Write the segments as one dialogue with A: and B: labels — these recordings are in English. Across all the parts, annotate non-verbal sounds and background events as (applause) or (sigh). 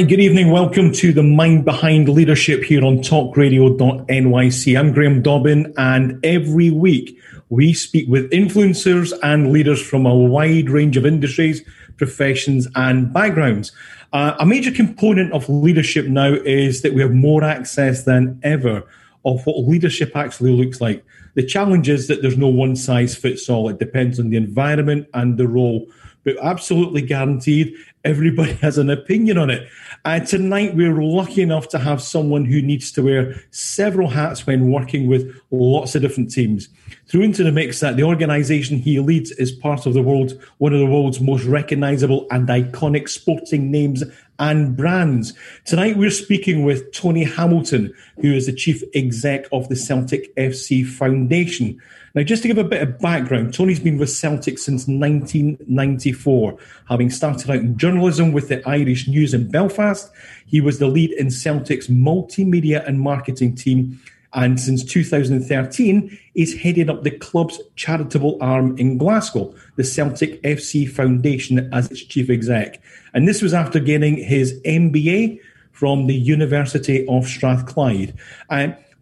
A: Hi, good evening. Welcome to the Mind Behind Leadership here on talkradio.nyc. I'm Graham Dobbin, and every week we speak with influencers and leaders from a wide range of industries, professions, and backgrounds. Uh, a major component of leadership now is that we have more access than ever of what leadership actually looks like. The challenge is that there's no one size fits all. It depends on the environment and the role but absolutely guaranteed everybody has an opinion on it. And tonight we're lucky enough to have someone who needs to wear several hats when working with lots of different teams. Through into the mix that the organization he leads is part of the world, one of the world's most recognizable and iconic sporting names and brands. Tonight we're speaking with Tony Hamilton, who is the chief exec of the Celtic FC Foundation. Now, just to give a bit of background, Tony's been with Celtic since 1994, having started out in journalism with the Irish News in Belfast. He was the lead in Celtic's multimedia and marketing team. And since 2013, he's headed up the club's charitable arm in Glasgow, the Celtic FC Foundation, as its chief exec. And this was after gaining his MBA from the University of Strathclyde.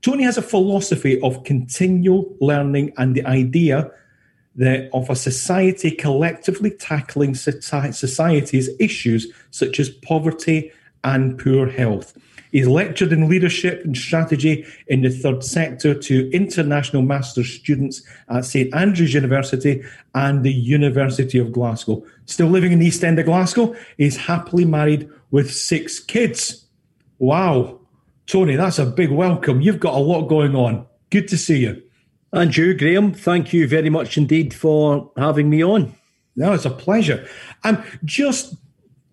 A: Tony has a philosophy of continual learning and the idea that of a society collectively tackling society's issues such as poverty and poor health. He's lectured in leadership and strategy in the third sector to international master's students at St Andrews University and the University of Glasgow. Still living in the East End of Glasgow, he's happily married with six kids. Wow. Tony, that's a big welcome. You've got a lot going on. Good to see you.
B: And you, Graham, thank you very much indeed for having me on.
A: No, it's a pleasure. And just,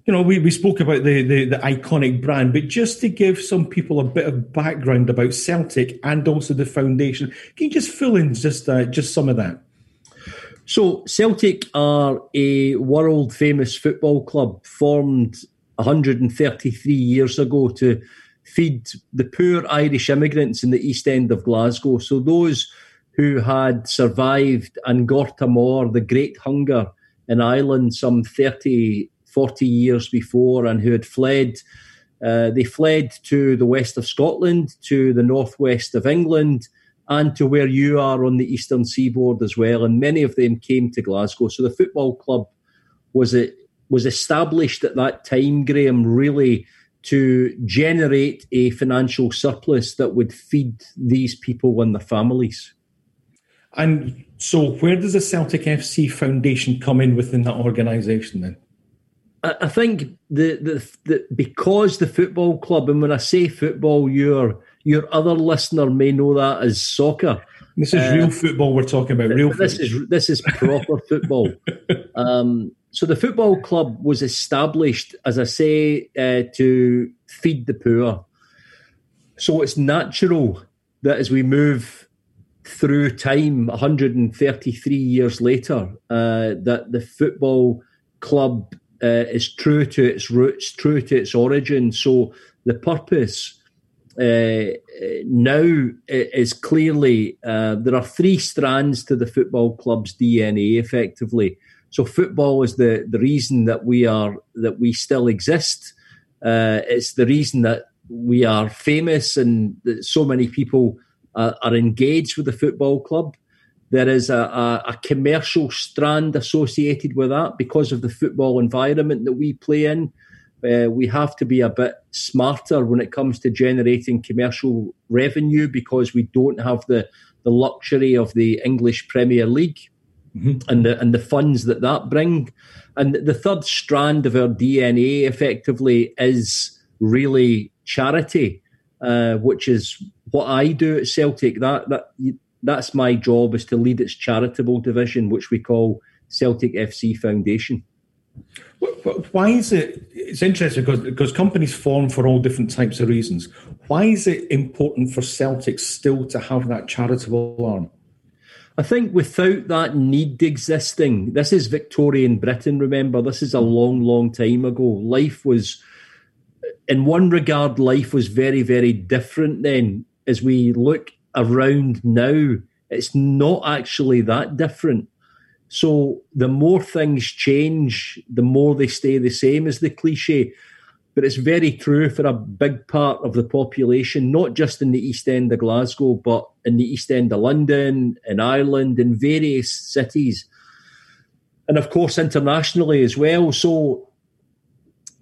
A: you know, we, we spoke about the, the, the iconic brand, but just to give some people a bit of background about Celtic and also the foundation, can you just fill in just uh, just some of that?
B: So, Celtic are a world famous football club formed 133 years ago to feed the poor Irish immigrants in the East End of Glasgow. So those who had survived An Gorta Mór, the Great Hunger in Ireland, some 30, 40 years before, and who had fled. Uh, they fled to the west of Scotland, to the northwest of England, and to where you are on the eastern seaboard as well. And many of them came to Glasgow. So the football club was it was established at that time, Graham, really to generate a financial surplus that would feed these people and their families.
A: And so, where does the Celtic FC Foundation come in within that organisation then?
B: I think the, the, the because the football club, and when I say football, your your other listener may know that as soccer.
A: This is uh, real football we're talking about. Real.
B: This football. is this is proper football. (laughs) Um, so the football club was established, as I say, uh, to feed the poor. So it's natural that as we move through time, 133 years later, uh, that the football club uh, is true to its roots, true to its origin. So the purpose uh, now is clearly uh, there are three strands to the football club's DNA, effectively. So football is the the reason that we are that we still exist. Uh, it's the reason that we are famous and that so many people are, are engaged with the football club. There is a, a, a, commercial strand associated with that because of the football environment that we play in. Uh, we have to be a bit smarter when it comes to generating commercial revenue because we don't have the, the luxury of the English Premier League mm-hmm. and the and the funds that that bring. And the third strand of our DNA, effectively, is really charity, uh, which is what I do at Celtic. That that that's my job is to lead its charitable division, which we call Celtic FC Foundation.
A: Why is it? It's interesting because because companies form for all different types of reasons. Why is it important for Celtic still to have that charitable arm?
B: I think without that need existing, this is Victorian Britain, remember, this is a long, long time ago. Life was, in one regard, life was very, very different then. As we look around now, it's not actually that different. So the more things change, the more they stay the same, is the cliche. but it's very true for a big part of the population, not just in the East End of Glasgow, but in the East End of London, in Ireland, in various cities, and of course internationally as well. So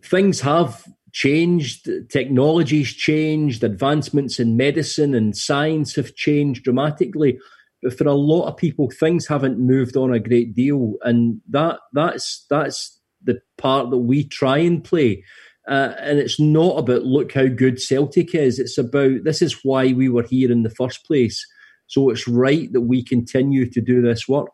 B: things have changed, technology's changed, advancements in medicine and science have changed dramatically. But for a lot of people, things haven't moved on a great deal, and that that's that's the part that we try and play. Uh, and it's not about look how good Celtic is. It's about this is why we were here in the first place. So it's right that we continue to do this work.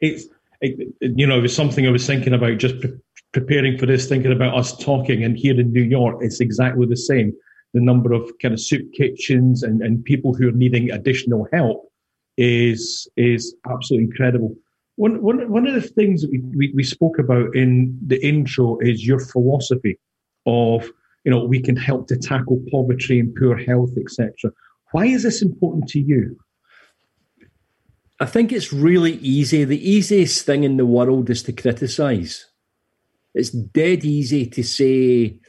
A: It's it, you know it was something I was thinking about just pre- preparing for this, thinking about us talking. And here in New York, it's exactly the same. The number of kind of soup kitchens and, and people who are needing additional help is is absolutely incredible. One, one, one of the things that we, we, we spoke about in the intro is your philosophy of, you know, we can help to tackle poverty and poor health, etc. Why is this important to you?
B: I think it's really easy. The easiest thing in the world is to criticize. It's dead easy to say,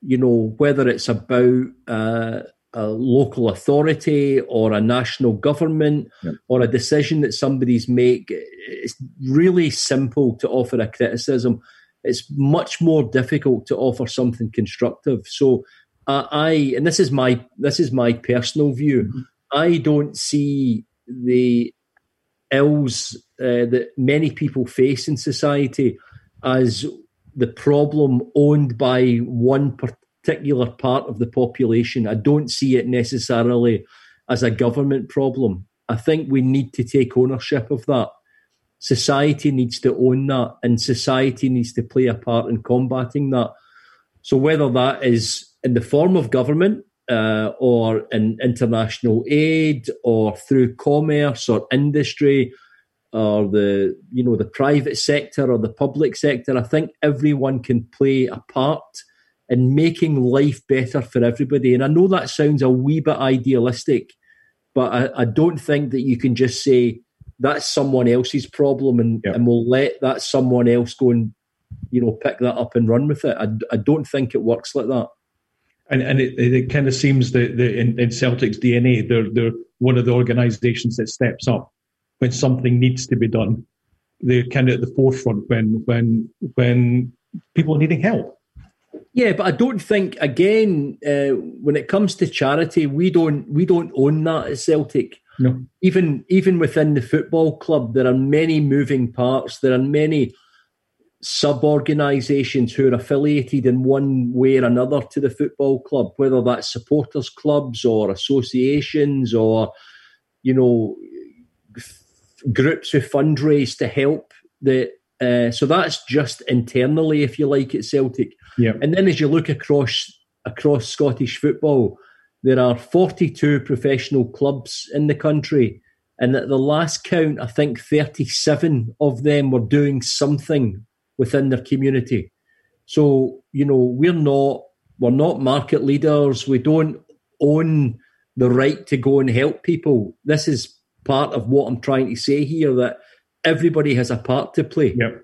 B: you know, whether it's about uh, a local authority or a national government yep. or a decision that somebody's make it's really simple to offer a criticism it's much more difficult to offer something constructive so uh, i and this is my this is my personal view mm-hmm. i don't see the ills uh, that many people face in society as the problem owned by one particular part of the population. I don't see it necessarily as a government problem. I think we need to take ownership of that. Society needs to own that, and society needs to play a part in combating that. So, whether that is in the form of government uh, or in international aid or through commerce or industry or the you know the private sector or the public sector, I think everyone can play a part in making life better for everybody. And I know that sounds a wee bit idealistic, but I, I don't think that you can just say that's someone else's problem and, yep. and we'll let that someone else go and you know pick that up and run with it. I, I don't think it works like that.
A: And and it, it kind of seems that the, in, in Celtic's DNA, they're they're one of the organisations that steps up when something needs to be done. They're kind of at the forefront when when when people are needing help.
B: Yeah, but I don't think again uh, when it comes to charity, we don't we don't own that at Celtic.
A: No.
B: Even even within the football club, there are many moving parts. There are many sub organisations who are affiliated in one way or another to the football club, whether that's supporters clubs or associations or you know groups who fundraise to help the uh, so that's just internally, if you like, at Celtic.
A: Yeah.
B: And then as you look across across Scottish football, there are 42 professional clubs in the country. And at the last count, I think 37 of them were doing something within their community. So, you know, we're not we're not market leaders. We don't own the right to go and help people. This is part of what I'm trying to say here that everybody has a part to play.
A: Yep.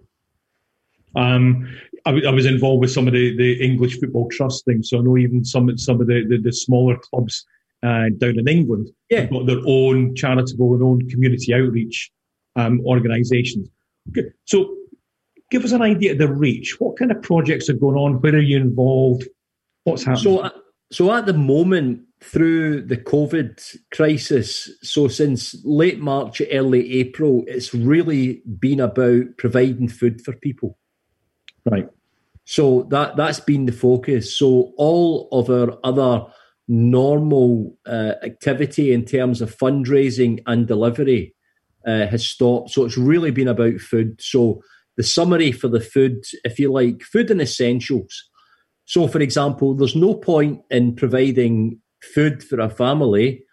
A: Um, I, I, was involved with some of the, the English football trust things, so I know even some some of the, the, the smaller clubs uh, down in England
B: yeah.
A: have got their own charitable and own community outreach um, organisations. Okay. So, give us an idea of the reach. What kind of projects are going on? Where are you involved? What's happening?
B: So, so at the moment, through the COVID crisis, so since late March, early April, it's really been about providing food for people.
A: Right.
B: So that that's been the focus. So all of our other normal uh, activity in terms of fundraising and delivery uh, has stopped. So it's really been about food. So the summary for the food, if you like, food and essentials. So, for example, there's no point in providing food for a family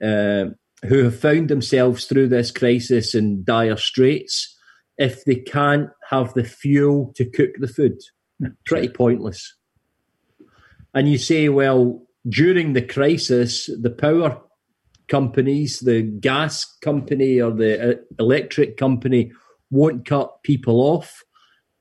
B: uh, who have found themselves through this crisis in dire straits if they can't have the fuel to cook the food. Pretty pointless. And you say, well, during the crisis, the power companies, the gas company or the uh, electric company won't cut people off.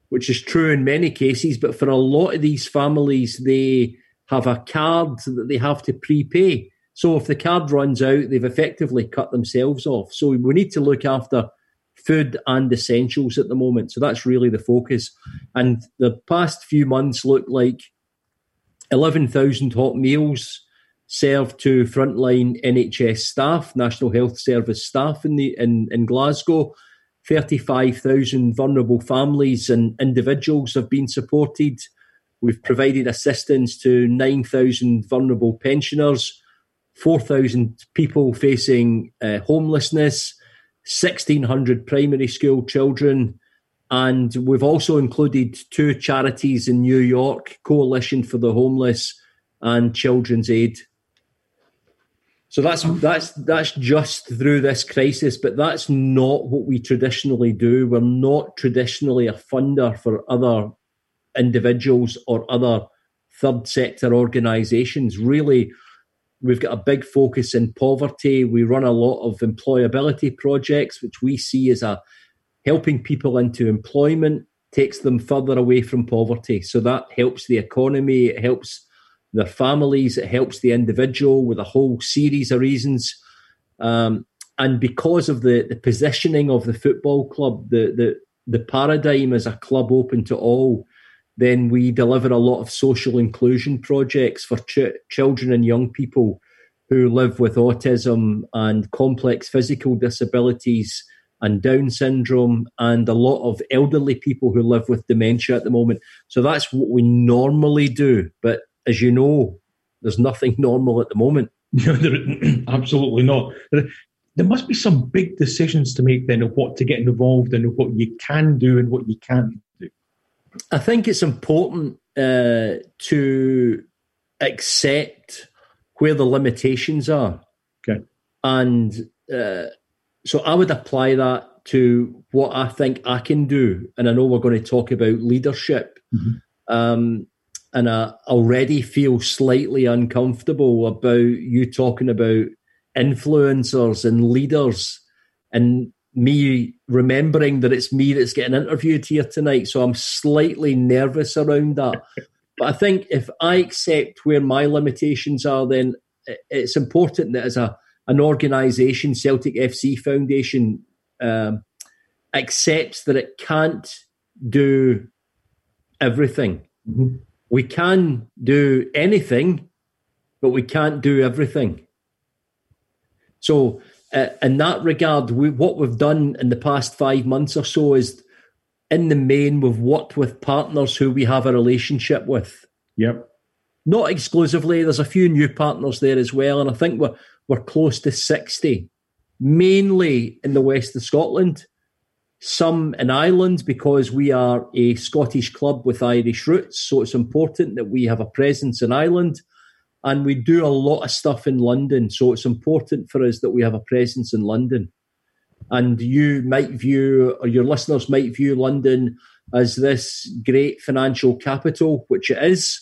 B: which is true in many cases. But for a lot of these families, they have a card that they have to prepay. So if the card runs out, they've effectively cut themselves off. So we need to look after food and essentials at the moment. So that's really the focus. And the past few months look like 11,000 hot meals served to frontline NHS staff, National Health Service staff in the in, in Glasgow. 35,000 vulnerable families and individuals have been supported. We've provided assistance to 9,000 vulnerable pensioners, 4,000 people facing uh, homelessness, 1,600 primary school children, and we've also included two charities in New York Coalition for the Homeless and Children's Aid. So that's that's that's just through this crisis, but that's not what we traditionally do. We're not traditionally a funder for other individuals or other third sector organisations. Really, we've got a big focus in poverty. We run a lot of employability projects, which we see as a helping people into employment takes them further away from poverty. So that helps the economy, it helps their families, it helps the individual with a whole series of reasons. Um, and because of the, the positioning of the football club, the, the the paradigm as a club open to all, then we deliver a lot of social inclusion projects for ch- children and young people who live with autism and complex physical disabilities and Down syndrome, and a lot of elderly people who live with dementia at the moment. So that's what we normally do. But as you know, there's nothing (laughs) normal at the moment. (clears throat)
A: absolutely not. There must be some big decisions to make then of what to get involved in, what you can do and what you can't.
B: I think it's important uh, to accept where the limitations are.
A: Okay.
B: And uh, so I would apply that to what I think I can do. And I know we're going to talk about leadership. Mm-hmm. Um, and I already feel slightly uncomfortable about you talking about influencers and leaders and me remembering that it's me that's getting interviewed here tonight. So I'm slightly nervous around that. (laughs) but I think if I accept where my limitations are, then it's important that as a an organisation, Celtic FC Foundation, um, accepts that it can't do everything. Mm-hmm. We can do anything, but we can't do everything. So, uh, in that regard, we, what we've done in the past five months or so is, in the main, we've worked with partners who we have a relationship with.
A: Yep.
B: Not exclusively. There's a few new partners there as well, and I think we're we're close to 60, mainly in the west of Scotland, some in Ireland because we are a Scottish club with Irish roots. So it's important that we have a presence in Ireland. And we do a lot of stuff in London. So it's important for us that we have a presence in London. And you might view, or your listeners might view London as this great financial capital, which it is.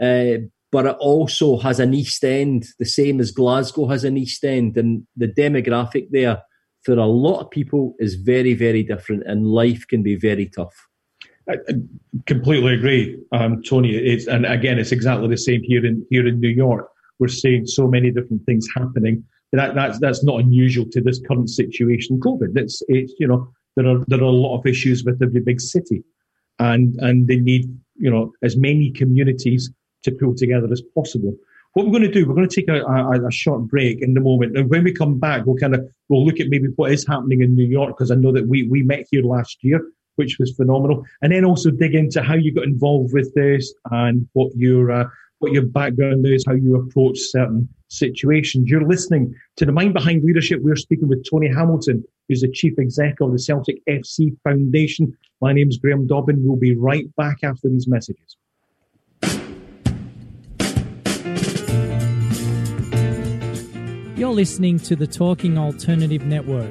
B: Uh, but it also has an East End, the same as Glasgow has an East End. And the demographic there for a lot of people is very, very different, and life can be very tough.
A: I, completely agree, um, Tony. It's, and again, it's exactly the same here in here in New York. We're seeing so many different things happening. That, that's that's not unusual to this current situation. COVID. It's it's you know there are there are a lot of issues with every big city, and and they need you know as many communities to pull together as possible. What we're going to do, we're going to take a, a, a, short break in the moment, and when we come back, we'll kind of we'll look at maybe what is happening in New York because I know that we we met here last year, which was phenomenal, and then also dig into how you got involved with this and what your uh, what your background is, how you approach certain situations. You're listening to the Mind Behind Leadership. We're speaking with Tony Hamilton, who's the chief executive of the Celtic FC Foundation. My name is Graham Dobbin. We'll be right back after these messages.
C: You're listening to the Talking Alternative Network.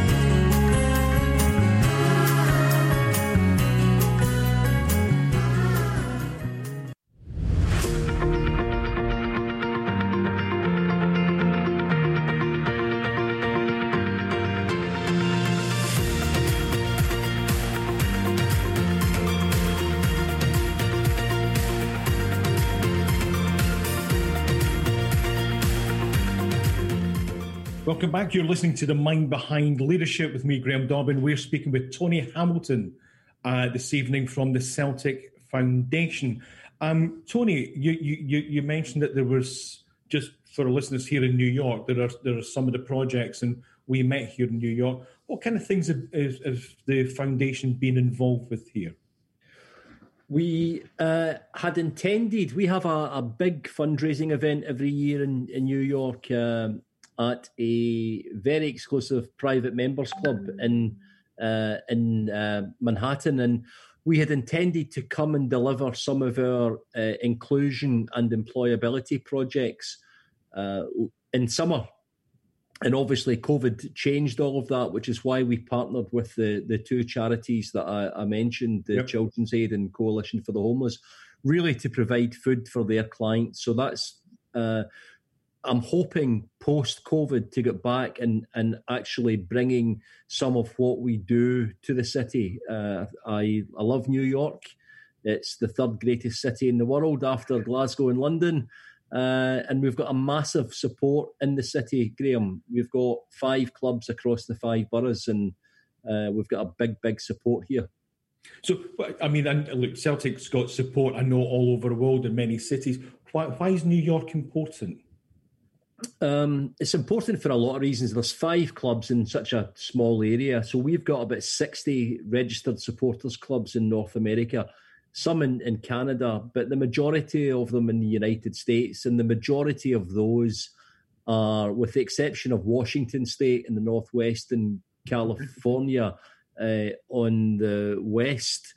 A: Welcome back. You're listening to The Mind Behind Leadership with me, Graham Dobbin. We're speaking with Tony Hamilton uh, this evening from the Celtic Foundation. Um, Tony, you, you, you mentioned that there was, just for our listeners here in New York, there are, there are some of the projects, and we met here in New York. What kind of things have the foundation been involved with here?
B: We uh, had intended, we have a, a, big fundraising event every year in, in New York. Um, at a very exclusive private members club in uh, in uh, Manhattan, and we had intended to come and deliver some of our uh, inclusion and employability projects uh, in summer. And obviously, COVID changed all of that, which is why we partnered with the, the two charities that I, I mentioned, the yep. Children's Aid and Coalition for the Homeless, really to provide food for their clients. So that's uh, I'm hoping post COVID to get back and, and actually bringing some of what we do to the city. Uh, I, I love New York. It's the third greatest city in the world after Glasgow and London. Uh, and we've got a massive support in the city, Graham. We've got five clubs across the five boroughs, and uh, we've got a big, big support here.
A: So, I mean, and look, Celtic's got support, I know, all over the world in many cities. Why, why is New York important?
B: Um, it's important for a lot of reasons. There's five clubs in such a small area, so we've got about 60 registered supporters clubs in North America, some in, in Canada, but the majority of them in the United States, and the majority of those are, with the exception of Washington State in the Northwest and California uh, on the west,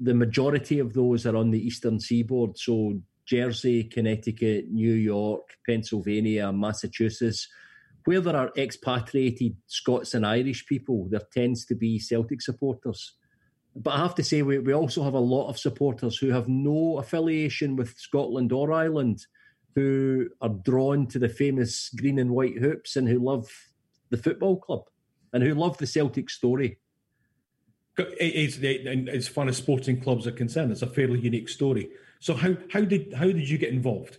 B: the majority of those are on the eastern seaboard. So Jersey, Connecticut, New York, Pennsylvania, Massachusetts, where there are expatriated Scots and Irish people, there tends to be Celtic supporters. But I have to say, we, we also have a lot of supporters who have no affiliation with Scotland or Ireland, who are drawn to the famous green and white hoops and who love the football club and who love the Celtic story.
A: It's, as far as sporting clubs are concerned, it's a fairly unique story. So how how did how did you get involved?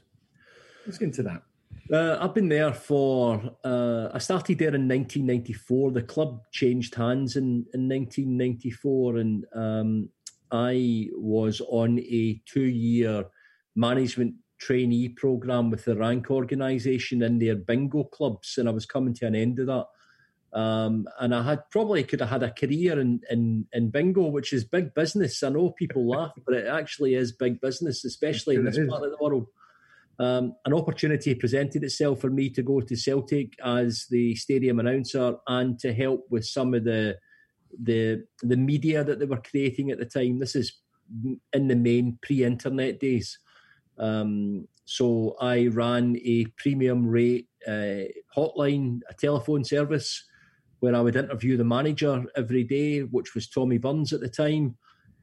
A: Let's get into that.
B: Uh, I've been there for. Uh, I started there in 1994. The club changed hands in, in 1994, and um, I was on a two-year management trainee program with the Rank organisation in their bingo clubs, and I was coming to an end of that. Um, and I had probably could have had a career in, in, in bingo, which is big business. I know people (laughs) laugh, but it actually is big business, especially in this part of the world. Um, an opportunity presented itself for me to go to Celtic as the stadium announcer and to help with some of the the the media that they were creating at the time. This is in the main pre-internet days. Um, so I ran a premium rate uh, hotline, a telephone service where I would interview the manager every day, which was Tommy Burns at the time.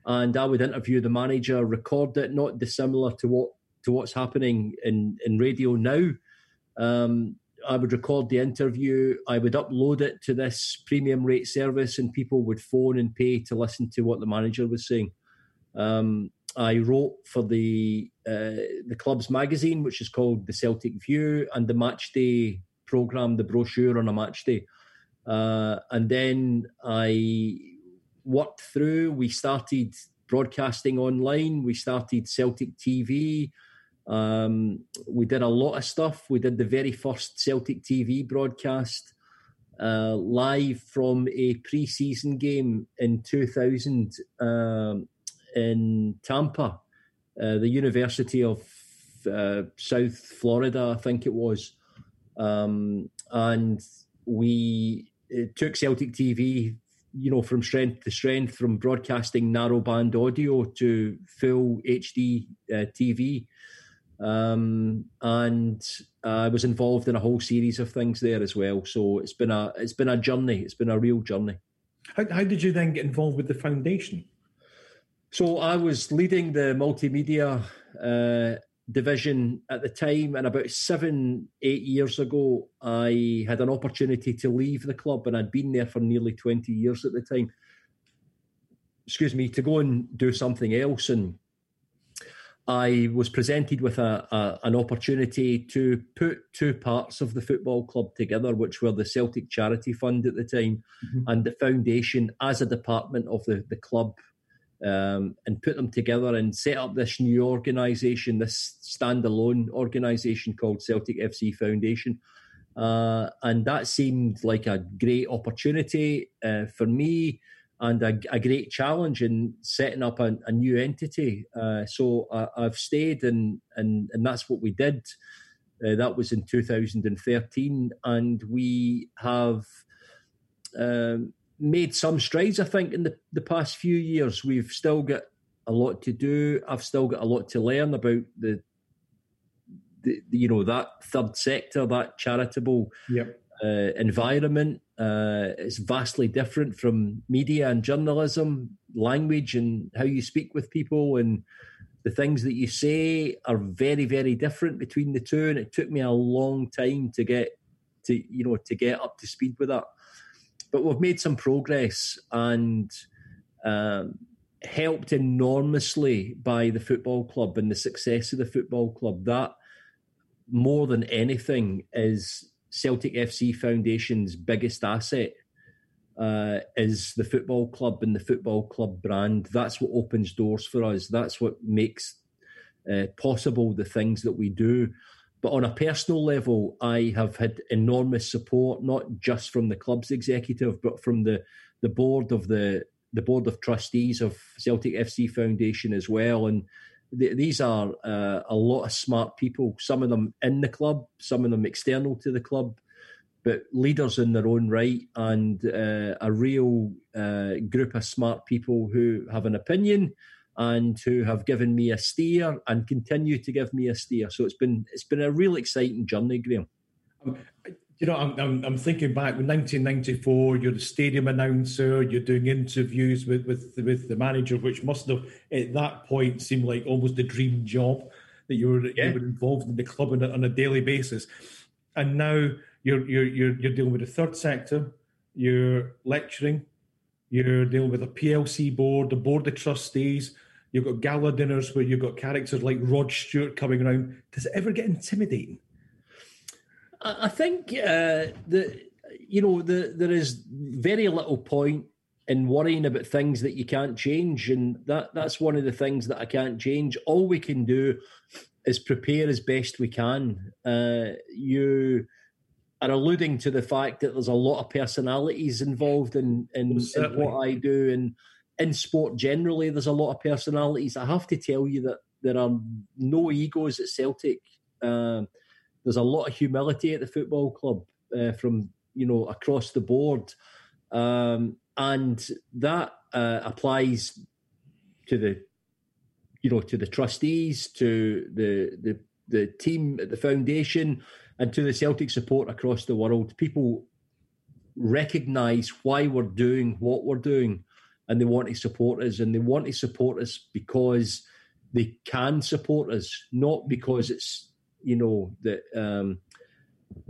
B: and I would interview the manager, record it, not dissimilar to what to what's happening in in radio now. Um, I would record the interview, I would upload it to this premium rate service, and people would phone and pay to listen to what the manager was saying. Um, I wrote for the uh, the club's magazine, which is called the Celtic View, and the match day program, the brochure on a match day. Uh, and then I worked through. We started broadcasting online. We started Celtic TV. Um, we did a lot of stuff. We did the very first Celtic TV broadcast uh, live from a pre-season game in 2000 um, in Tampa, uh, the University of uh, South Florida, I think it was. Um, and we took Celtic TV, you know, from strength to strength, from broadcasting narrowband audio to full HD uh, TV. Um, and I was involved in a whole series of things there as well. So it's been a it's been a journey. It's been a real journey.
A: How, how did you then get involved with the foundation?
B: So I was leading the multimedia uh, division at the time, and about seven, eight years ago, I had an opportunity to leave the club, and I'd been there for nearly twenty years at the time. Excuse me, to go and do something else, and I was presented with a, a, an opportunity to put two parts of the football club together, which were the Celtic Charity Fund at the time mm-hmm. and the foundation as a department of the, the club, um, and put them together and set up this new organisation, this standalone organisation called Celtic FC Foundation. Uh, and that seemed like a great opportunity uh, for me and a, a, great challenge in setting up a, a new entity. Uh, so I, have stayed, and, and and that's what we did. Uh, that was in 2013, and we have um, made some strides. I think in the, the past few years, we've still got a lot to do. I've still got a lot to learn about the, the, you know that third sector, that charitable
A: yep.
B: uh, environment uh, it's vastly different from media and journalism, language and how you speak with people, and the things that you say are very, very different between the two. And it took me a long time to get to you know to get up to speed with that. But we've made some progress and um, helped enormously by the football club and the success of the football club. That more than anything is Celtic FC Foundation's biggest asset uh, is the football club and the football club brand. That's what opens doors for us. That's what makes uh, possible the things that we do. But on a personal level, I have had enormous support, not just from the club's executive, but from the, the board of the the board of trustees of Celtic FC Foundation as well. And these are uh, a lot of smart people, some of them in the club, some of them external to the club, but leaders in their own right and uh, a real uh, group of smart people who have an opinion and who have given me a steer and continue to give me a steer. So it's been it's been a real exciting journey, Graham.
A: Um, you know, I'm, I'm, I'm, thinking back 1994. You're the stadium announcer. You're doing interviews with with with the manager, which must have at that point seemed like almost a dream job that you were yeah. you were involved in the club on a, on a daily basis. And now you're you're you're you're dealing with the third sector. You're lecturing. You're dealing with a PLC board, the board of trustees. You've got gala dinners where you've got characters like Rod Stewart coming around. Does it ever get intimidating?
B: I think uh, the you know the, there is very little point in worrying about things that you can't change, and that that's one of the things that I can't change. All we can do is prepare as best we can. Uh, you are alluding to the fact that there's a lot of personalities involved in in, in what I do, and in sport generally, there's a lot of personalities. I have to tell you that there are no egos at Celtic. Uh, there's a lot of humility at the football club uh, from you know across the board, um, and that uh, applies to the you know to the trustees, to the the the team at the foundation, and to the Celtic support across the world. People recognise why we're doing what we're doing. And they want to support us, and they want to support us because they can support us, not because it's you know that um,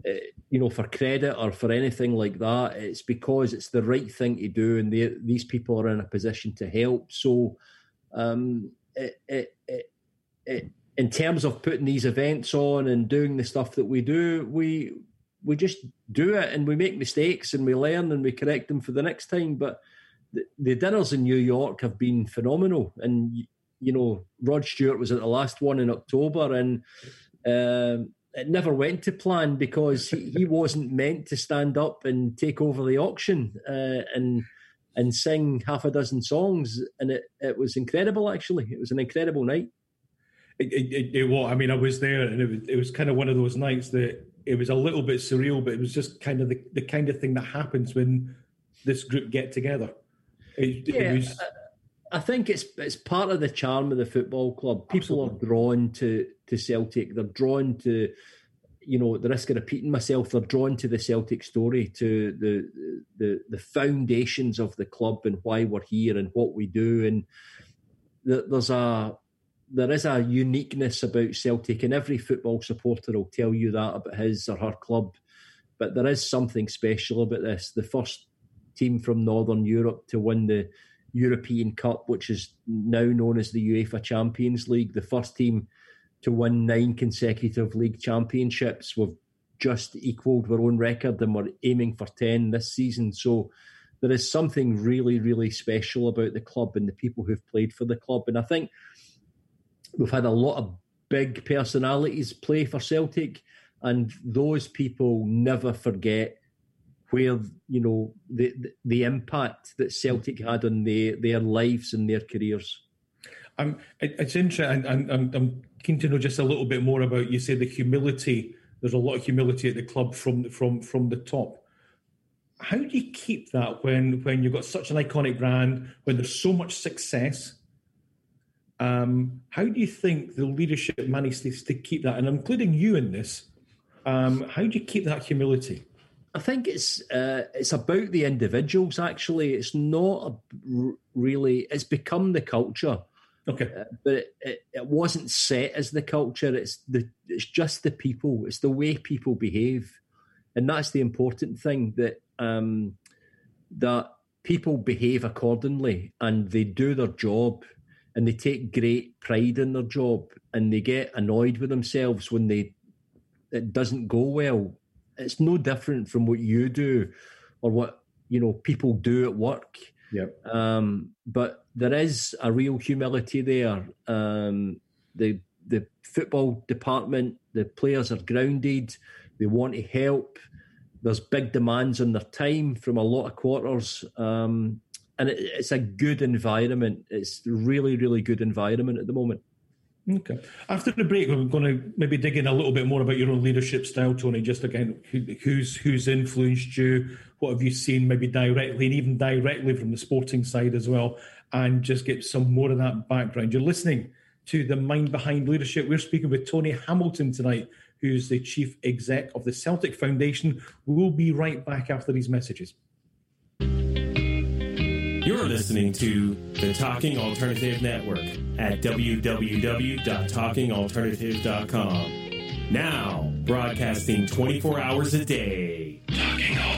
B: uh, you know for credit or for anything like that. It's because it's the right thing to do, and these people are in a position to help. So, um, it, it, it, in terms of putting these events on and doing the stuff that we do, we we just do it and we make mistakes and we learn and we correct them for the next time. But the, the dinners in New York have been phenomenal, and you know Rod Stewart was at the last one in October, and um, it never went to plan because he, (laughs) wasn't meant to stand up and take over the auction uh, and and sing half a dozen songs, and it, it was incredible. Actually, it was an incredible night.
A: It, it, it, well, I mean, I was there, and it was, it was kind of one of those nights that it was a little bit surreal, but it was just kind of the, the kind of thing that happens when this group get together.
B: It, yeah, was, uh, I think it's it's part of the charm of the football club. People absolutely. are drawn to to Celtic. They're drawn to, you know, the risk of repeating myself. They're drawn to the Celtic story, to the the the foundations of the club and why we're here and what we do. And there's a there is a uniqueness about Celtic, and every football supporter will tell you that about his or her club. But there is something special about this. The first team from Northern Europe to win the European Cup, which is now known as the UEFA Champions League, the first team to win nine consecutive league championships. We've just equalled our own record and we're aiming for 10 this season. So there is something really, really special about the club and the people who've played for the club. And I think we've had a lot of big personalities play for Celtic, and those people never forget where you know the the, the impact that Celtic had on their their lives and their careers.
A: Um, it, it's interesting. I'm, I'm, I'm keen to know just a little bit more about. You say the humility. There's a lot of humility at the club from from from the top. How do you keep that when when you've got such an iconic brand, when there's so much success? Um, how do you think the leadership manages to keep that, and including you in this? Um, how do you keep that humility?
B: I think it's uh, it's about the individuals. Actually, it's not really. It's become the culture.
A: Okay,
B: uh, but it, it, it, wasn't set as the culture. It's the it's just the people. It's the way people behave, and that's the important thing. That um, that people behave accordingly and they do their job and they take great pride in their job and they get annoyed with themselves when they it doesn't go well. It's no different from what you do or what you know people do at work.
A: Yep.
B: Um, but there is a real humility there. Um, the the football department, the players are grounded. They want to help. There's big demands on their time from a lot of quarters. Um, and it, it's a good environment. It's really, really good environment at the moment.
A: Okay. After the break, we're going to maybe dig in a little bit more about your own leadership style, Tony. Just again, who, who's who's influenced you? What have you seen, maybe directly and even directly from the sporting side as well, and just get some more of that background. You're listening to the mind behind leadership. We're speaking with Tony Hamilton tonight, who's the chief exec of the Celtic Foundation. We'll be right back after these messages.
D: Listening to the Talking Alternative Network at www.talkingalternative.com. Now, broadcasting 24 hours a day. Talking Alternative.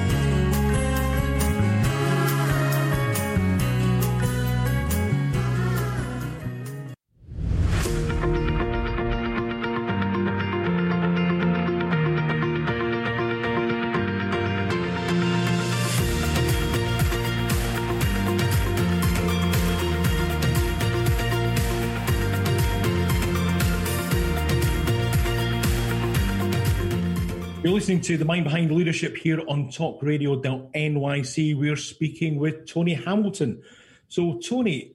A: Listening to the Mind Behind Leadership here on talkradio.nyc. We're speaking with Tony Hamilton. So, Tony,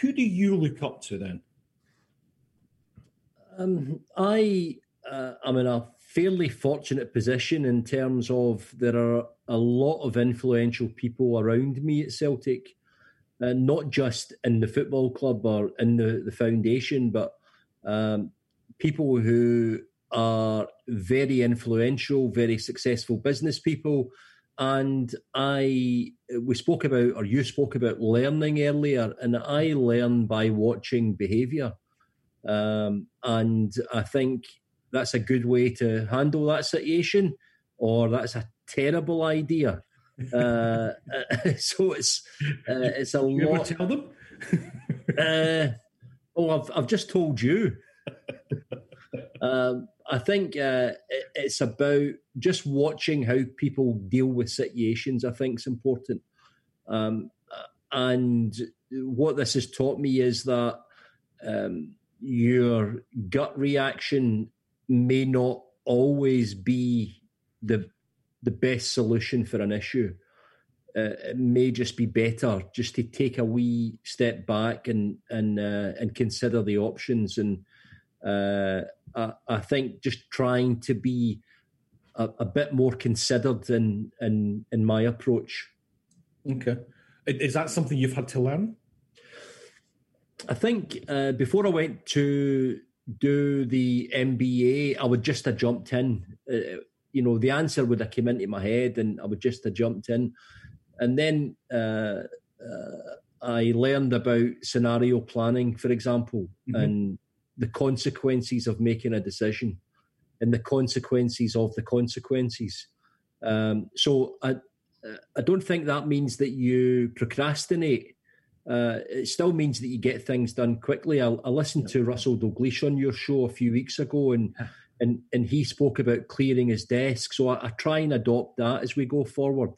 A: who do you look up to then?
B: Um, I uh, am in a fairly fortunate position in terms of there are a lot of influential people around me at Celtic, uh, not just in the football club or in the, the foundation, but um, people who are very influential, very successful business people. And I, we spoke about, or you spoke about learning earlier, and I learn by watching behavior. Um, and I think that's a good way to handle that situation, or that's a terrible idea. uh, (laughs) so it's uh, it's a
A: You
B: lot.
A: tell them?
B: Uh, oh, I've I've just told you. (laughs) um, I think uh, it, it's about just watching how people deal with situations. I think is important, um, and what this has taught me is that um, your gut reaction may not always be the the best solution for an issue. Uh, it may just be better just to take a wee step back and and uh, and consider the options. And uh, I, I, think just trying to be a, a, bit more considered in in in my approach.
A: Okay, is that something you've had to learn?
B: I think uh, before I went to do the MBA, I would just have jumped in. Uh, you know, the answer would have come into my head, and I would just have jumped in. And then uh, uh, I learned about scenario planning, for example, mm-hmm. and the consequences of making a decision, and the consequences of the consequences. Um, so I, I don't think that means that you procrastinate. Uh, it still means that you get things done quickly. I, I listened to Russell Dalgleish on your show a few weeks ago, and and and he spoke about clearing his desk. So I, I, try and adopt that as we go forward.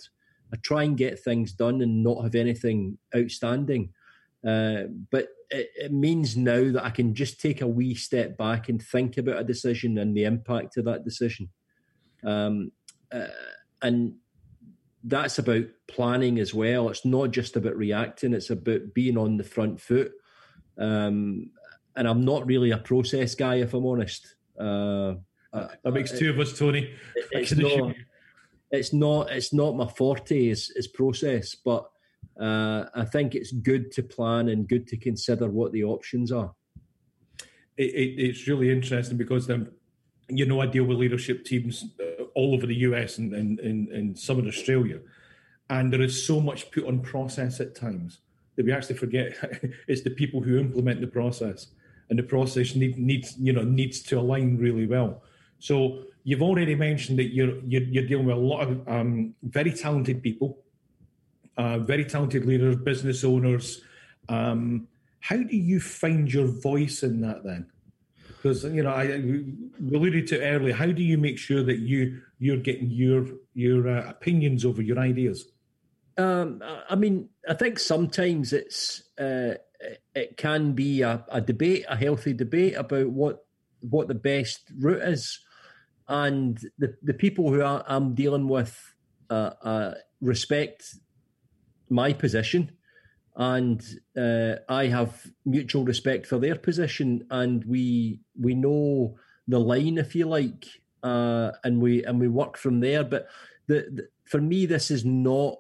B: I try and get things done and not have anything outstanding. Uh, but it, it, means now that I can just take a wee step back and think about a decision and the impact of that decision. Um, uh, and that's about planning as well. It's not just about reacting, it's about being on the front foot. Um, and I'm not really a process guy, if I'm honest. Uh,
A: that makes two of us, Tony.
B: It's not, it's not. It's not my forte. Is is process, but uh, I think it's good to plan and good to consider what the options are.
A: It, it, it's really interesting because you know I deal with leadership teams uh, all over the US and, and, and, and some in Australia, and there is so much put on process at times that we actually forget (laughs) it's the people who implement the process and the process need, needs you know needs to align really well. So you've already mentioned that you're you're, you're dealing with a lot of um, very talented people, uh, very talented leaders, business owners. Um, how do you find your voice in that then? Because you know, I alluded to earlier. How do you make sure that you you're getting your your uh, opinions over your ideas?
B: Um, I mean, I think sometimes it's uh, it can be a, a, debate, a healthy debate about what what the best route is, and the the people who I, am dealing with uh, uh, respect my position, and uh, I have mutual respect for their position, and we we know the line, if you like, uh, and we and we work from there. But the, the, for me, this is not.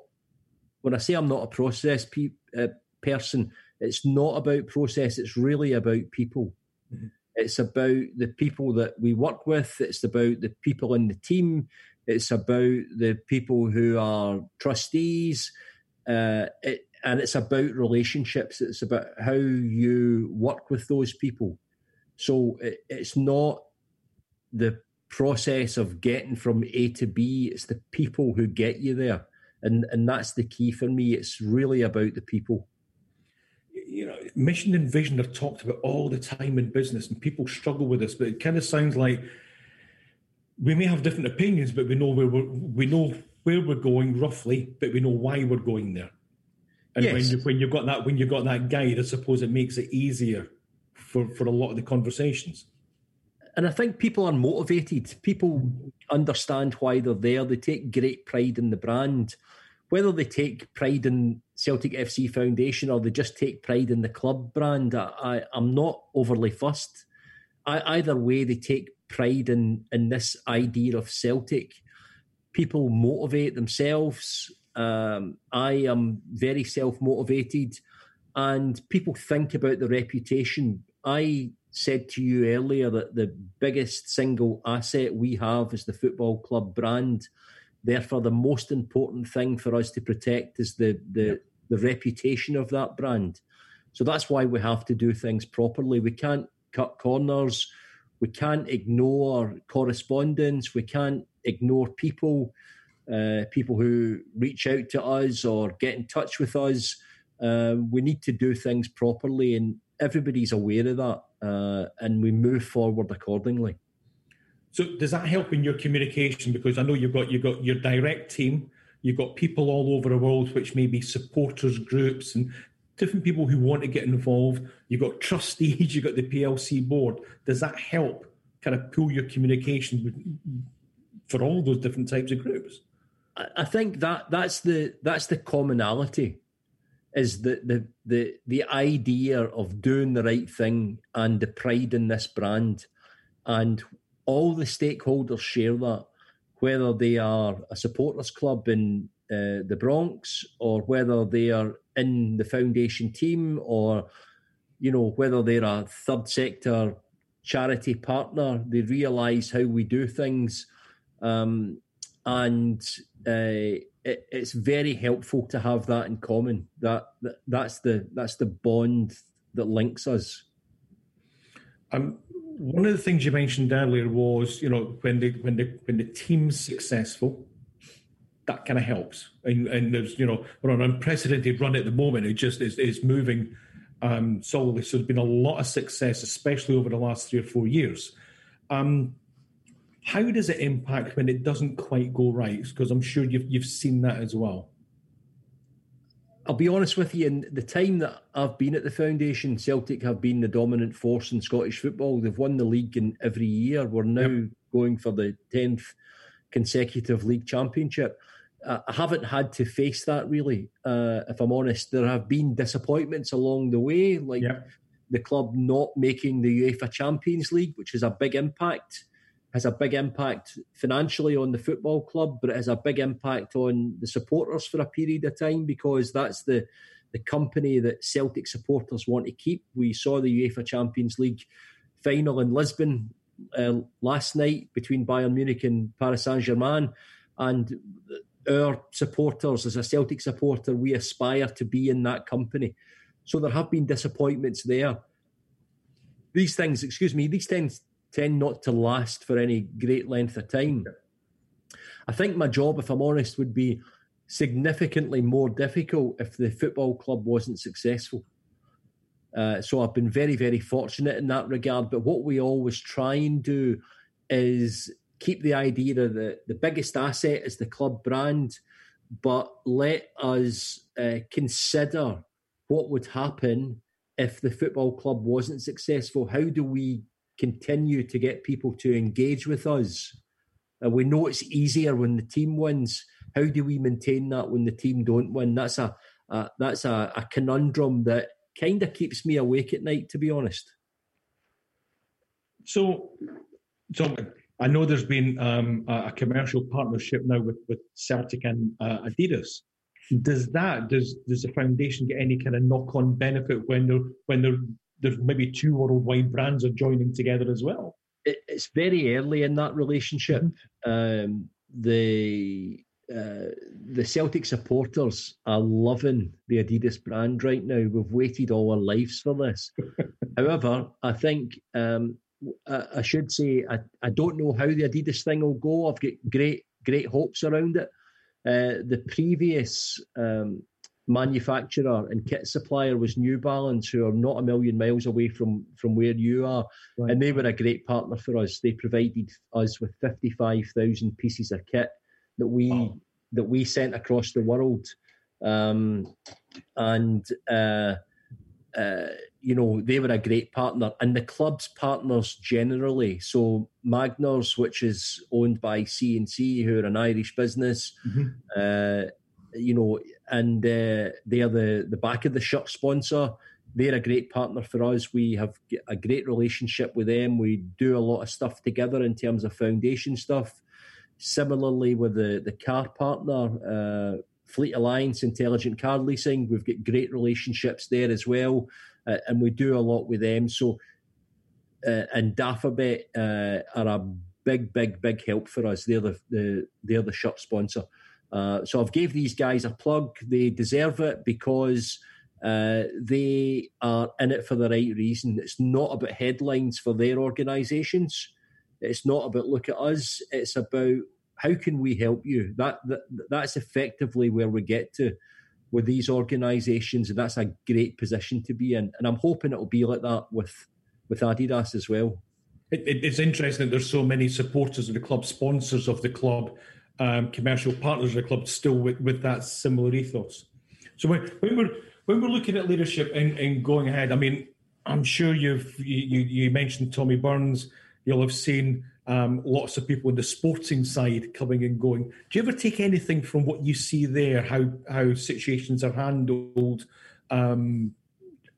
B: When I say I'm not a process pe- uh, person, it's not about process. It's really about people. Mm-hmm. It's about the people that we work with. It's about the people in the team. It's about the people who are trustees. Uh, it, and it's about relationships. It's about how you work with those people. So it, it's not the process of getting from A to B. It's the people who get you there, and and that's the key for me. It's really about the people.
A: You know, mission and vision are talked about all the time in business, and people struggle with this. But it kind of sounds like we may have different opinions, but we know where we know where we're going roughly, but we know why we're going there. And yes. when you when you've got that when you've got that guide, I suppose it makes it easier for, for a lot of the conversations.
B: And I think people are motivated. People understand why they're there. They take great pride in the brand. Whether they take pride in Celtic FC Foundation or they just take pride in the club brand, I, am not overly fussed. I, either way, they take pride in, in this idea of Celtic. People motivate themselves um, I am very self motivated, and people think about the reputation. I said to you earlier that the biggest single asset we have is the football club brand. Therefore, the most important thing for us to protect is the the, the reputation of that brand. So that's why we have to do things properly. We can't cut corners. We can't ignore correspondence. We can't ignore people uh, people who reach out to us or get in touch with us. Uh, we need to do things properly, and everybody's aware of that, uh, and we move forward accordingly.
A: So, does that help in your communication? Because I know you've got you've got your direct team, you've got people all over the world, which may be supporters groups and different people who want to get involved. You've got trustees, (laughs) you've got the PLC board. Does that help kind of pull your communication for all those different types of groups?
B: I think that that's the that's the commonality is the the the the idea of doing the right thing and the pride in this brand and all the stakeholders share that whether they are a supporters club in uh, the Bronx or whether they are in the foundation team or you know whether they're a third sector charity partner they realize how we do things um, and uh, it, it's very helpful to have that in common. That, that that's the that's the bond that links us.
A: Um, one of the things you mentioned earlier was, you know, when the when the when the team's successful, that kind of helps. And, and there's, you know, we're on an unprecedented run at the moment. It just is, is moving um, solidly. So there's been a lot of success, especially over the last three or four years. Um, how does it impact when it doesn't quite go right? Because I'm sure you've you've seen that as well.
B: I'll be honest with you. In the time that I've been at the foundation, Celtic have been the dominant force in Scottish football. They've won the league in every year. We're now yep. going for the tenth consecutive league championship. Uh, I haven't had to face that really. Uh, if I'm honest, there have been disappointments along the way, like yep. the club not making the UEFA Champions League, which is a big impact has a big impact financially on the football club, but it has a big impact on the supporters for a period of time because that's the the company that Celtic supporters want to keep. We saw the UEFA Champions League final in Lisbon uh, last night between Bayern Munich and Paris Saint Germain, and our supporters, as a Celtic supporter, we aspire to be in that company. So there have been disappointments there. These things, excuse me, these things tend not to last for any great length of time. I think my job, if I'm honest, would be significantly more difficult if the football club wasn't successful. Uh, so I've been very, very fortunate in that regard. But what we always try and do is keep the idea that the, biggest asset is the club brand, but let us uh, consider what would happen if the football club wasn't successful. How do we continue to get people to engage with us. Uh, we know it's easier when the team wins. How do we maintain that when the team don't win? That's a, that's a, a conundrum that kind of keeps me awake at night, to be honest.
A: So, so I know there's been um, a commercial partnership now with, with Celtic and uh, Adidas. Does that does does the foundation get any kind of knock on benefit when they're when there there's maybe two worldwide brands are joining together as well?
B: It, it's very early in that relationship. Mm-hmm. Um, the uh, the Celtic supporters are loving the Adidas brand right now. We've waited all our lives for this. (laughs) However, I think um, I, I, should say I, I don't know how the Adidas thing will go. I've got great great hopes around it. Uh, the previous um, manufacturer and kit supplier was New Balance, who are not a million miles away from from where you are, right. and they were a great partner for us. They provided us with fifty five thousand pieces of kit that we wow. that we sent across the world, um, and. Uh, uh, you know, they were a great partner, and the club's partners generally. So Magners, which is owned by C&C, who are an Irish business, mm-hmm. uh, you know, and uh, they are the the back of the shirt sponsor. They're a great partner for us. We have a great relationship with them. We do a lot of stuff together in terms of foundation stuff. Similarly, with the the car partner, uh, Fleet Alliance, Intelligent Car Leasing, we've got great relationships there as well, uh, and we do a lot with them. So, uh, and Dafabet uh, are a big, big, big help for us. They're the, the they're the shop sponsor. Uh, so I've gave these guys a plug. They deserve it because uh, they are in it for the right reason. It's not about headlines for their organisations. It's not about look at us. It's about how can we help you? That, that that's effectively where we get to with these organisations, and that's a great position to be in. And I'm hoping it'll be like that with with Adidas as well.
A: It, it, it's interesting that there's so many supporters of the club, sponsors of the club, um, commercial partners of the club, still with, with that similar ethos. So when, when we're when we're looking at leadership and, and going ahead, I mean, I'm sure you've you, you mentioned Tommy Burns. You'll have seen um, lots of people in the sporting side coming and going. Do you ever take anything from what you see there? How how situations are handled? Um,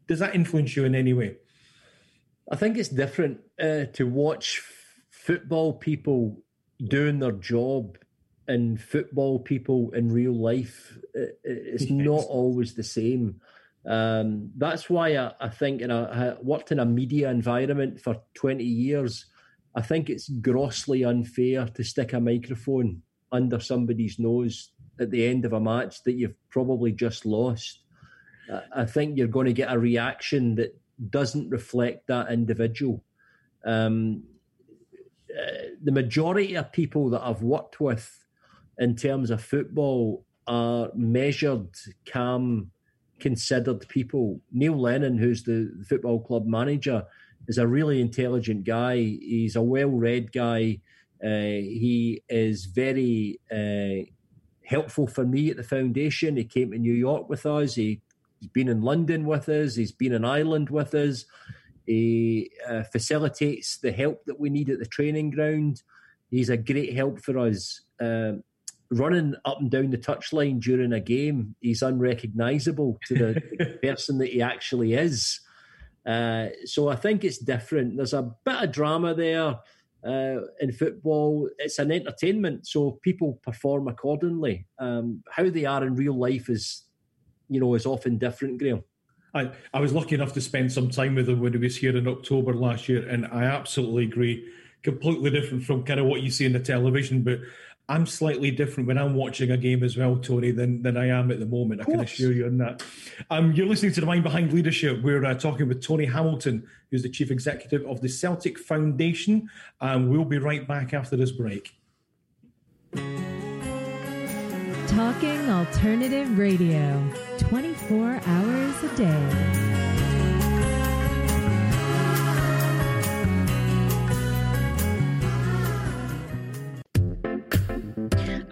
A: does that influence you in any way?
B: I think it's different uh, to watch f- football people doing their job and football people in real life. It, it's yes. (laughs) not always the same. Um, that's why I, I think, and I, I worked in a media environment for 20 years I think it's grossly unfair to stick a microphone under somebody's nose at the end of a match that you've probably just lost. I think you're going to get a reaction that doesn't reflect that individual. Um, uh, the majority of people that I've worked with in terms of football are measured, calm, considered people. Neil Lennon, who's the football club manager, is a really intelligent guy. He's a well-read guy. Uh, he is very uh, helpful for me at the foundation. He came to New York with us. He, has been in London with us. He's been in Ireland with us. He uh, facilitates the help that we need at the training ground. He's a great help for us. Um, running up and down the touchline during a game, he's unrecognisable to the (laughs) person that he actually is. Uh, so I think it's different. There's a bit of drama there uh, in football. It's an entertainment, so people perform accordingly. Um, how they are in real life is, you know, is often different, Graham.
A: I, I was lucky enough to spend some time with him when he was here in October last year, and I absolutely agree. Completely different from kind of what you see in the television, but I'm slightly different when I'm watching a game as well, Tony, than, than I am at the moment. I can assure you on that. Um, you're listening to The Mind Behind Leadership. We're uh, talking with Tony Hamilton, who's the Chief Executive of the Celtic Foundation. And we'll be right back after this break.
E: Talking Alternative Radio, 24 hours a day.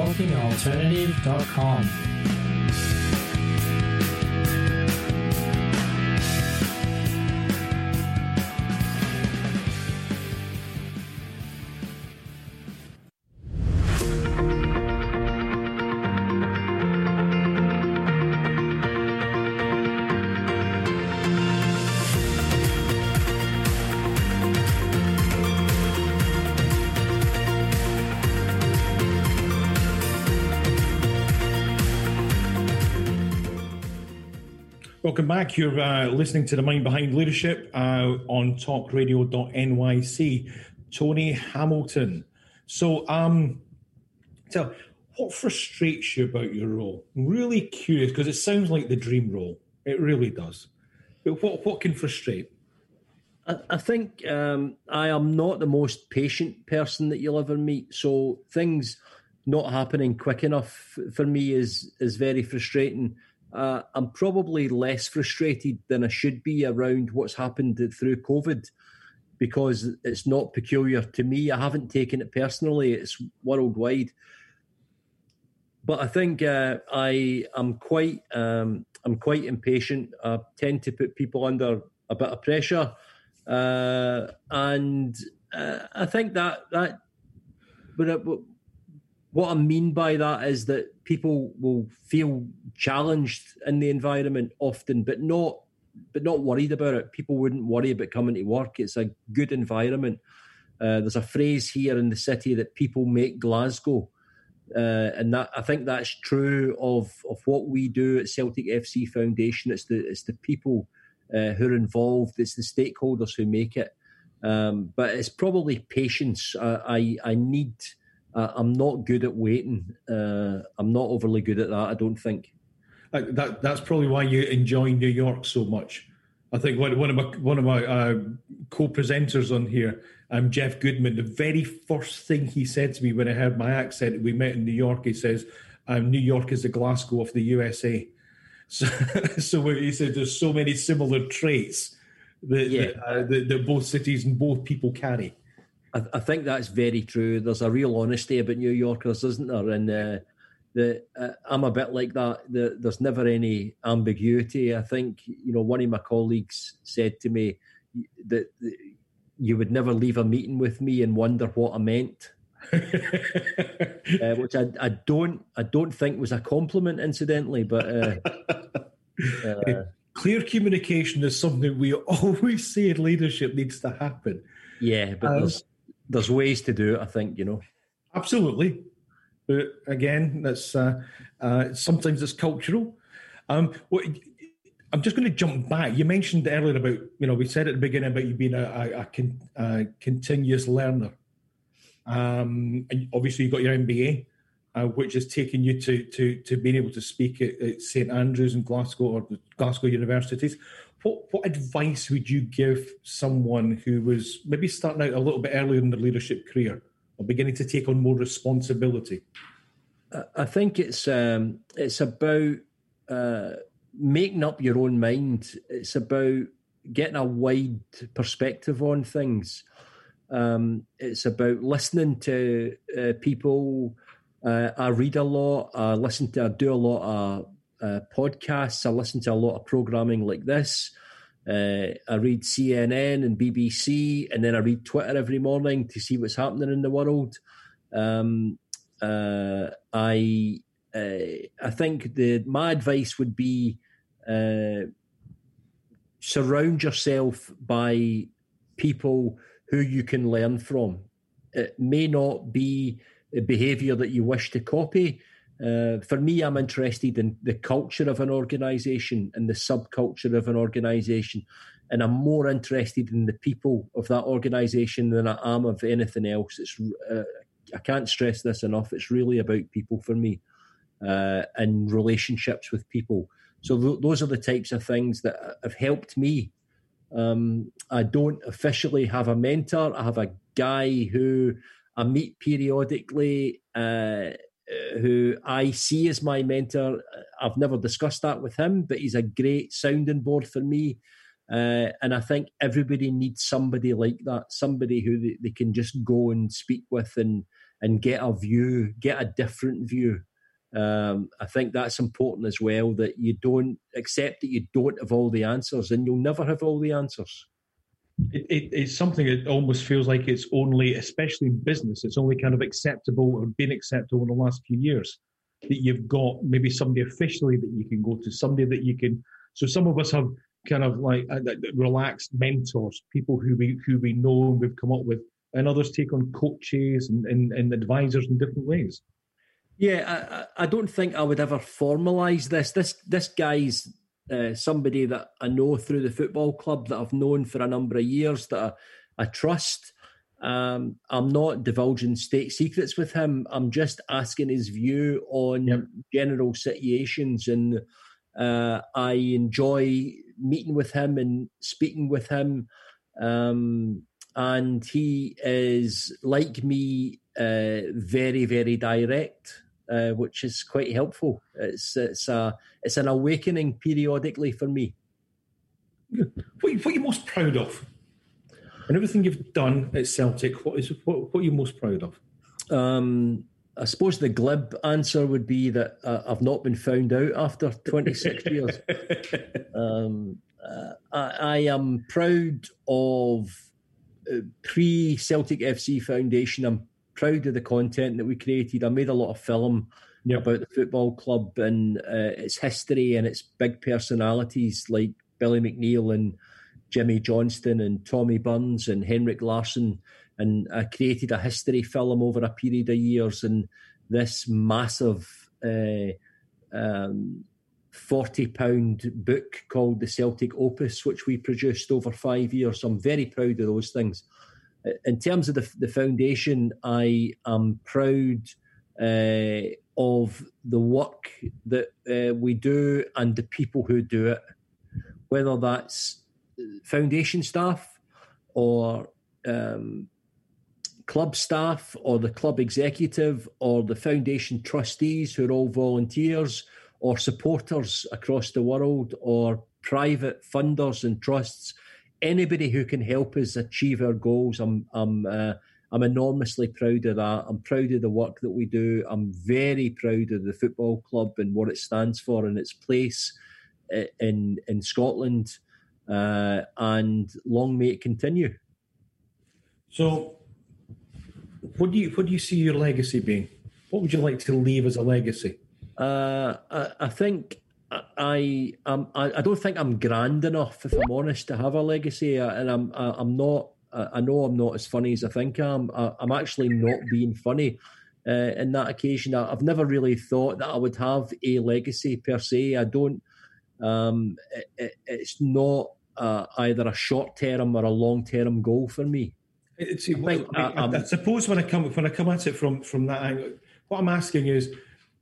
C: talkingalternative.com.
A: Welcome back. You're uh, listening to the Mind Behind Leadership uh, on talkradio.nyc. Tony Hamilton. So, um, tell what frustrates you about your role? I'm really curious because it sounds like the dream role. It really does. But what what can frustrate?
B: I, think um, I am not the most patient person that you'll ever meet. So things not happening quick enough for me is is very frustrating uh, I'm probably less frustrated than I should be around what's happened through COVID because it's not peculiar to me. I haven't taken it personally, it's worldwide. But I think uh, I am quite um, I'm quite impatient. I tend to put people under a bit of pressure, uh, and uh, I think that that. But what I mean by that is that people will feel challenged in the environment often, but not but not worried about it. People wouldn't worry about coming to work. It's a good environment. Uh, there's a phrase here in the city that people make Glasgow, uh, and that I think that's true of of what we do at Celtic FC Foundation. It's the it's the people uh, who are involved. It's the stakeholders who make it. Um, but it's probably patience. I I need uh, I'm not good at waiting. Uh, I'm not overly good at that. I don't think.
A: That that's probably why you enjoy New York so much. I think one, one of my one of my uh, co-presenters on here, um, Jeff Goodman. The very first thing he said to me when I heard my accent, we met in New York. He says, um, "New York is the Glasgow of the USA." (laughs) So, so he said, "There's so many similar traits that, yeah. that, uh, that, that both cities and both people carry."
B: I, I, think that's very true. There's a real honesty about New Yorkers, isn't there? And uh, the uh, I'm a bit like that. The, there's never any ambiguity. I think you know one of my colleagues said to me that, that you would never leave a meeting with me and wonder what I meant. (laughs) uh, which I, I don't I don't think was a compliment, incidentally, but uh, (laughs)
A: uh, clear communication is something we (laughs) always say in leadership needs to happen.
B: Yeah, but there's there's ways to do it. I think you know.
A: Absolutely, but again, that's uh, uh, sometimes it's cultural. Um, well, I'm just going to jump back. You mentioned earlier about you know we said at the beginning about you being a, a, a, con, a continuous learner. Um, and obviously, you got your MBA, uh, which has taken you to to to being able to speak at, at St Andrews and Glasgow or Glasgow universities what what advice would you give someone who was maybe starting out a little bit earlier in their leadership career or beginning to take on more responsibility?
B: I think it's um, it's about uh, making up your own mind. It's about getting a wide perspective on things. Um, it's about listening to uh, people. Uh, I read a lot. I listen to. I do a lot of uh, podcasts. I listen to a lot of programming like this. Uh, I read CNN and BBC, and then I read Twitter every morning to see what's happening in the world. Um, uh, I uh, I think the my advice would be uh, surround yourself by people who you can learn from. It may not be a behaviour that you wish to copy, Uh, for me, I'm interested in the culture of an organisation and the subculture of an organisation, and I'm more interested in the people of that organisation than I am of anything else. It's uh, I can't stress this enough. It's really about people for me uh, and relationships with people. So th- those are the types of things that have helped me. Um, I don't officially have a mentor. I have a guy who I meet periodically, uh, who I see as my mentor. I've never discussed that with him, but he's a great sounding board for me. Uh, and I think everybody needs somebody like that, somebody who they, they, can just go and speak with and and get a view, get a different view. Um, I think that's important as well. That you don't accept that you don't have all the answers, and you'll never have all the answers.
A: It, it, it's something that almost feels like it's only, especially in business, it's only kind of acceptable or been acceptable in the last few years that you've got maybe somebody officially that you can go to, somebody that you can. So some of us have kind of like uh, relaxed mentors, people who we who we know and we've come up with, and others take on coaches and, and, and advisors in different ways.
B: Yeah, I, I don't think I would ever formalise this. This this guy's uh, somebody that I know through the football club that I've known for a number of years that I, I trust. Um, I'm not divulging state secrets with him. I'm just asking his view on yep. general situations, and uh, I enjoy meeting with him and speaking with him. Um, and he is like me, uh, very very direct. Uh, which is quite helpful. It's it's a it's an awakening periodically for me.
A: What, what are you most proud of? And everything you've done at Celtic, what is what, what are you most proud of?
B: Um, I suppose the glib answer would be that uh, I've not been found out after 26 (laughs) years. Um, uh, I, I, am proud of uh, pre Celtic FC Foundation. I'm proud of the content that we created. I made a lot of film yep. about the football club and uh, its history and its big personalities like Billy McNeill and Jimmy Johnstone and Tommy Burns and Henrik Larsson. And I created a history film over a period of years. And this massive uh, um, 40 pound book called the Celtic Opus, which we produced over five years. I'm very proud of those things in terms of the, the foundation, I am proud uh, of the work that uh, we do and the people who do it, whether that's foundation staff or um, club staff or the club executive or the foundation trustees who are all volunteers or supporters across the world or private funders and trusts anybody who can help us achieve our goals, I'm I'm uh, I'm enormously proud of that. I'm proud of the work that we do. I'm very proud of the football club and what it stands for and its place uh, in in Scotland. Uh, and long may it continue.
A: So, what do you what do you see your legacy being? What would you like to leave as a legacy?
B: Uh, I, I think I um I, I don't think I'm grand enough, if I'm honest, to have a legacy, uh, and I'm I'm not. I know I'm not as funny as I think I am. I'm actually not being funny. Uh, in that occasion, I've never really thought that I would have a legacy per se. I don't. Um, it, it, it's not uh, either a short term or a long term goal for me.
A: It's, I, think, I, I, I, suppose when I come when I come at it from from that angle, what I'm asking is,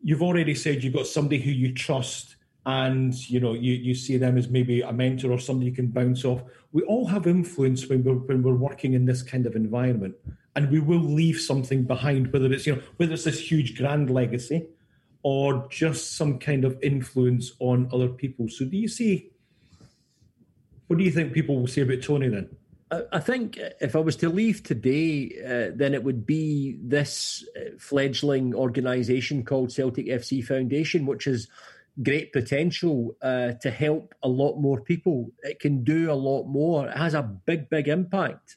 A: you've already said you've got somebody who you trust and you know you, you see them as maybe a mentor or somebody you can bounce off. We all have influence when we're when we're working in this kind of environment. And we will leave something behind whether it's you know whether it's this huge grand legacy or just some kind of influence on other people. So do you see what do you think people will say about tony then?
B: I think if I was to leave today, uh, then it would be this fledgling organisation called Celtic FC Foundation, which is great potential uh, to help a lot more people. It can do a lot more. It has a big, big impact.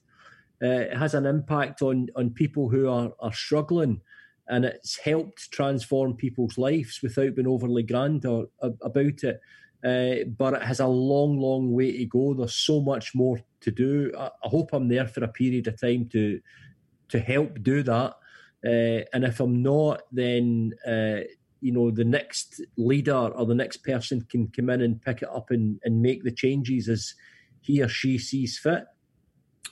B: Uh, it has an impact on on people who are are struggling, and it's helped transform people's lives without being overly grand or, about it. Uh, but it has a long, long way to go. There's so much more to do. I, I hope I'm there for a period of time to to help do that. Uh, and if I'm not, then uh, you know the next leader or the next person can come in and pick it up and, and make the changes as he or she sees fit.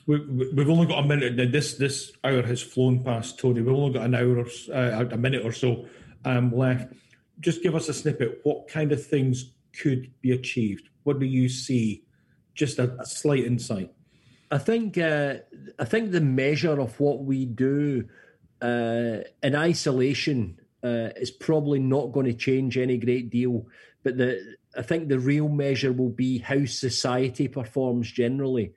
A: We, we've only got a minute. Now this this hour has flown past, Tony. We've only got an hour, or, uh, a minute or so um, left. Just give us a snippet. What kind of things could be achieved? What do you see? Just a slight insight.
B: I think uh, I think the measure of what we do uh, in isolation uh, is probably not going to change any great deal. But the I think the real measure will be how society performs generally.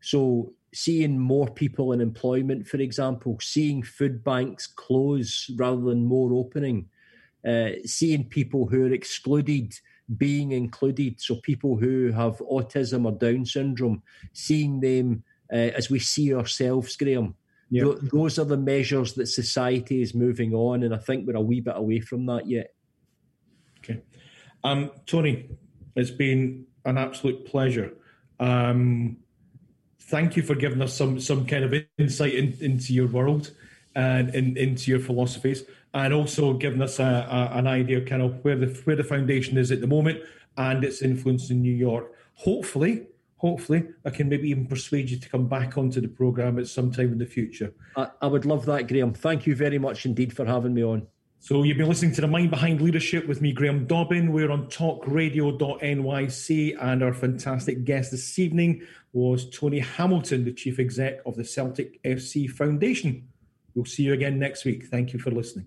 B: So seeing more people in employment, for example, seeing food banks close rather than more opening, uh, seeing people who are excluded being included. So people who have autism or Down syndrome, seeing them uh, as we see ourselves, Graham. Th- those are the measures that society is moving on, and I think we're a wee bit away from that yet.
A: Okay, um, Tony, it's been an absolute pleasure. Um, thank you for giving us some some kind of insight in, into your world and in, into your philosophies and also giving us a, a, an idea kind of where the where the foundation is at the moment and its influence in New York. Hopefully, hopefully, I can maybe even persuade you to come back onto the program at some time in the future.
B: I, I would love that, Graham. Thank you very much indeed for having me on.
A: So you've been listening to the Mind Behind Leadership with me, Graham Dobbin. We're on talkradio.nyc, and our fantastic guest this evening was Tony Hamilton, the chief exec of the Celtic FC Foundation. We'll see you again next week. Thank you for listening.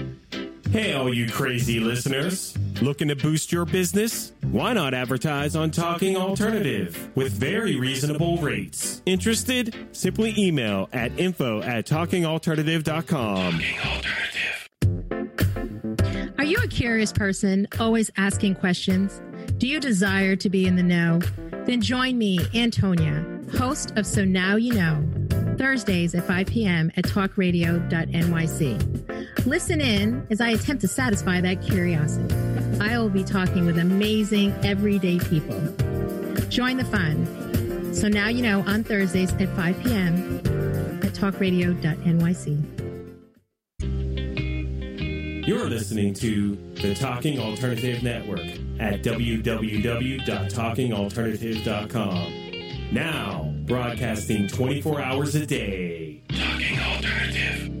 D: Hey, all you crazy listeners. Looking to boost your business? Why not advertise on Talking Alternative with very reasonable rates? Interested? Simply email at info at talkingalternative.com.
F: Are you a curious person, always asking questions? Do you desire to be in the know? Then join me, Antonia, host of So Now You Know, Thursdays at 5 p.m. at talkradio.nyc. Listen in as I attempt to satisfy that curiosity. I will be talking with amazing everyday people. Join the fun. So now you know on Thursdays at 5 p.m. at talkradio.nyc.
D: You're listening to the Talking Alternative Network at www.talkingalternative.com. Now, broadcasting 24 hours a day. Talking Alternative.